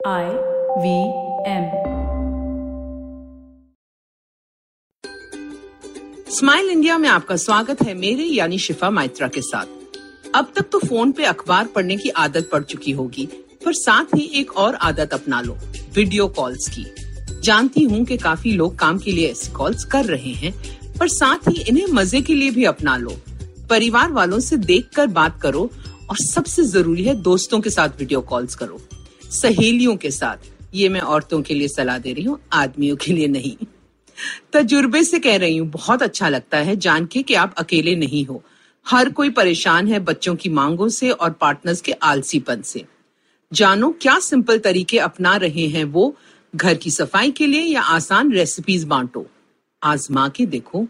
I V M smile India में आपका स्वागत है मेरे यानी शिफा माइत्रा के साथ। अब तक तो फ़ोन पे अखबार पढ़ने की आदत पड़ चुकी होगी, पर साथ ही एक और आदत अपना लो वीडियो कॉल्स की। जानती हूँ कि काफ़ी लोग काम के लिए ऐसी कॉल्स कर रहे हैं, पर साथ ही इन्हें मज़े के लिए भी अपना लो। परिवार वालों से देखकर बात करो और सबसे ज़रूरी है दोस्तों के साथ वीडियो कॉल्स करो। सहेलियों के साथ। ये मैं औरतों के लिए सलाह दे रही हूँ, आदमियों के लिए नहीं। तजुर्बे से कह रही हूँ, बहुत अच्छा लगता है जान के कि आप अकेले नहीं हो। हर कोई परेशान है बच्चों की मांगों से और पार्टनर्स के आलसीपन से। जानो, क्या सिंपल तरीके अपना रहे हैं वो? घर की सफ़ाई के लिए या आसान रेसिपीज़ बांटो? आजमा के देखो।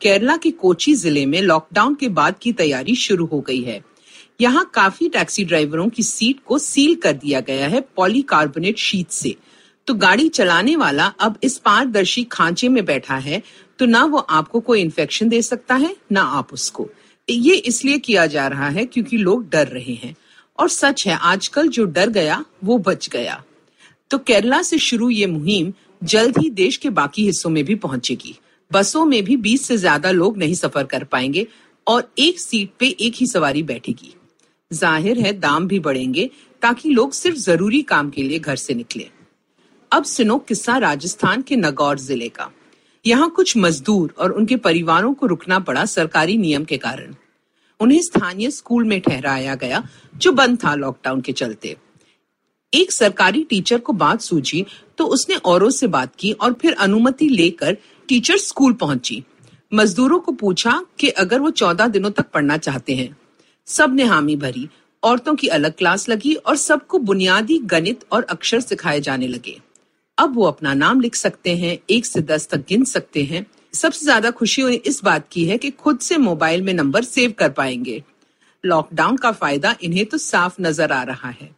केरला के कोची ज़िले में लॉकडाउन के बाद की तैयारी शुरू हो गई है। यहाँ काफ़ी टैक्सी ड्राइवरों की सीट को सील कर दिया गया है पॉलीकार्बोनेट शीट से। तो गाड़ी चलाने वाला अब इस पारदर्शी खांचे में बैठा है तो ना वो आपको कोई इन्फेक्शन दे सकता है, ना आप उसको। ये इसलिए किया जा रहा है क्योंकि लोग डर रहे हैं। और सच है, आजकल जो डर गया, वो बच गया। तो केरला से शुरू ये मुहिम जल्द ही देश के बाकी हिस्सों में भी पहुंचेगी। बसों में भी 20 से ज़्यादा लोग नहीं सफ़र कर पाएँगे और एक सीट पे एक ही सवारी बैठेगी। ज़ाहिर है दाम भी बढ़ेंगे ताकि लोग सिर्फ़ ज़रूरी काम के लिए घर से निकले। अब सुनो किस्सा राजस्थान के नगौर ज़िले का। यहाँ कुछ मजदूर और उनके परिवारों को रुकना पड़ा सरकारी नियम के कारण। उन्हें स्थानीय स्कूल में ठहराया गया, जो बंद था लॉकडाउन के चलते। एक सरकारी टीचर को बात सूझी तो उसने औरों से बात की और फिर अनुमति लेकर टीचर स्कूल पहुँची। मजदूरों को पूछा कि अगर वो चौदह दिनों तक पढ़ना चाहते हैं सबने हामी भरी, औरतों की अलग क्लास लगी और सबको बुनियादी गणित और अक्षर सिखाए जाने लगे। अब वो अपना नाम लिख सकते हैं, एक से दस तक गिन सकते हैं। सबसे ज़्यादा खुशी उन्हें इस बात की है कि खुद से मोबाइल में नंबर सेव कर पाएँगे। लॉकडाउन का फ़ायदा इन्हें तो साफ़ नज़र आ रहा है।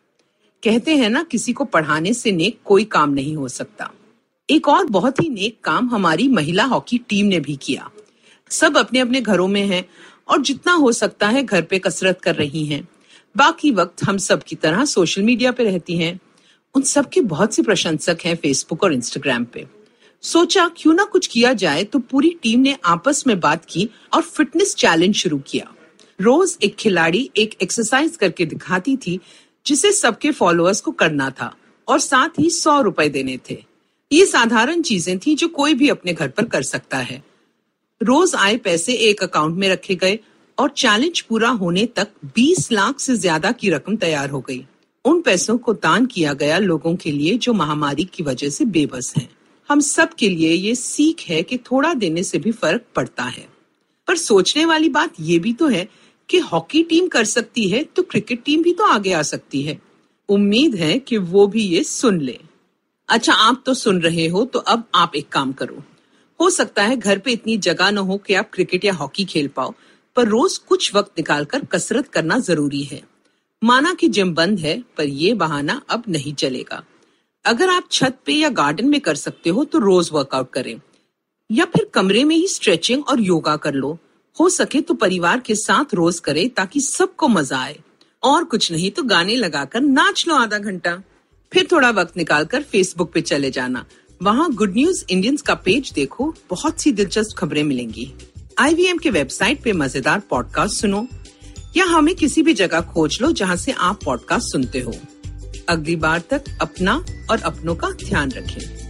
कहते हैं ना, किसी को पढ़ाने से नेक कोई काम नहीं हो सकता। एक और बहुत ही नेक काम हमारी महिला हॉकी टीम ने भी किया। सब अपने अपने घरों में हैं और जितना हो सकता है घर पे कसरत कर रही हैं। बाकी वक्त हम सब की तरह सोशल मीडिया पे रहती हैं। उन सब के बहुत से प्रशंसक हैं फेसबुक और इंस्टाग्राम पे। सोचा क्यों ना कुछ किया जाए तो पूरी टीम ने आपस में बात की और फिटनेस चैलेंज शुरू किया। रोज एक खिलाड़ी एक एक्सरसाइज करके दिखाती थी, जिसे सबके फॉलोअर्स को करना था और साथ ही सौ रुपए देने थे। ये साधारण चीज़ें थी जो कोई भी अपने घर पर कर सकता है। रोज आए पैसे एक अकाउंट में रखे गए और चैलेंज पूरा होने तक 20 लाख से ज़्यादा की रकम तैयार हो गई। उन पैसों को दान किया गया लोगों के लिए जो महामारी की वजह से बेबस हैं। हम सब के लिए ये सीख है कि थोड़ा देने से भी फ़र्क पड़ता है। पर सोचने वाली बात ये भी तो है कि हॉकी टीम कर सकती है तो क्रिकेट टीम भी तो आगे आ सकती है। उम्मीद है कि वो भी ये सुन ले। अच्छा आप तो सुन रहे हो तो अब आप एक काम करो। हो सकता है घर पे इतनी जगह न हो कि आप क्रिकेट या हॉकी खेल पाओ, पर रोज कुछ वक्त निकालकर कसरत करना ज़रूरी है। माना कि जिम बंद है, पर यह बहाना अब नहीं चलेगा। अगर आप छत पे या गार्डन में कर सकते हो तो रोज वर्कआउट करें। या फिर कमरे में ही स्ट्रेचिंग और योगा कर लो। हो सके तो परिवार के साथ रोज करें ताकि सबको मज़ा आए। और कुछ नहीं तो गाने लगाकर नाच लो आधा घंटा। फिर थोड़ा वक्त निकालकर फेसबुक पे चले जाना। वहाँ गुड न्यूज़ इंडियंस का पेज देखो, बहुत सी दिलचस्प खबरें मिलेंगी। आईवीएम के वेबसाइट पे मज़ेदार पॉडकास्ट सुनो, या हमें किसी भी जगह खोज लो जहाँ से आप पॉडकास्ट सुनते हो। अगली बार तक अपना और अपनों का ध्यान रखें।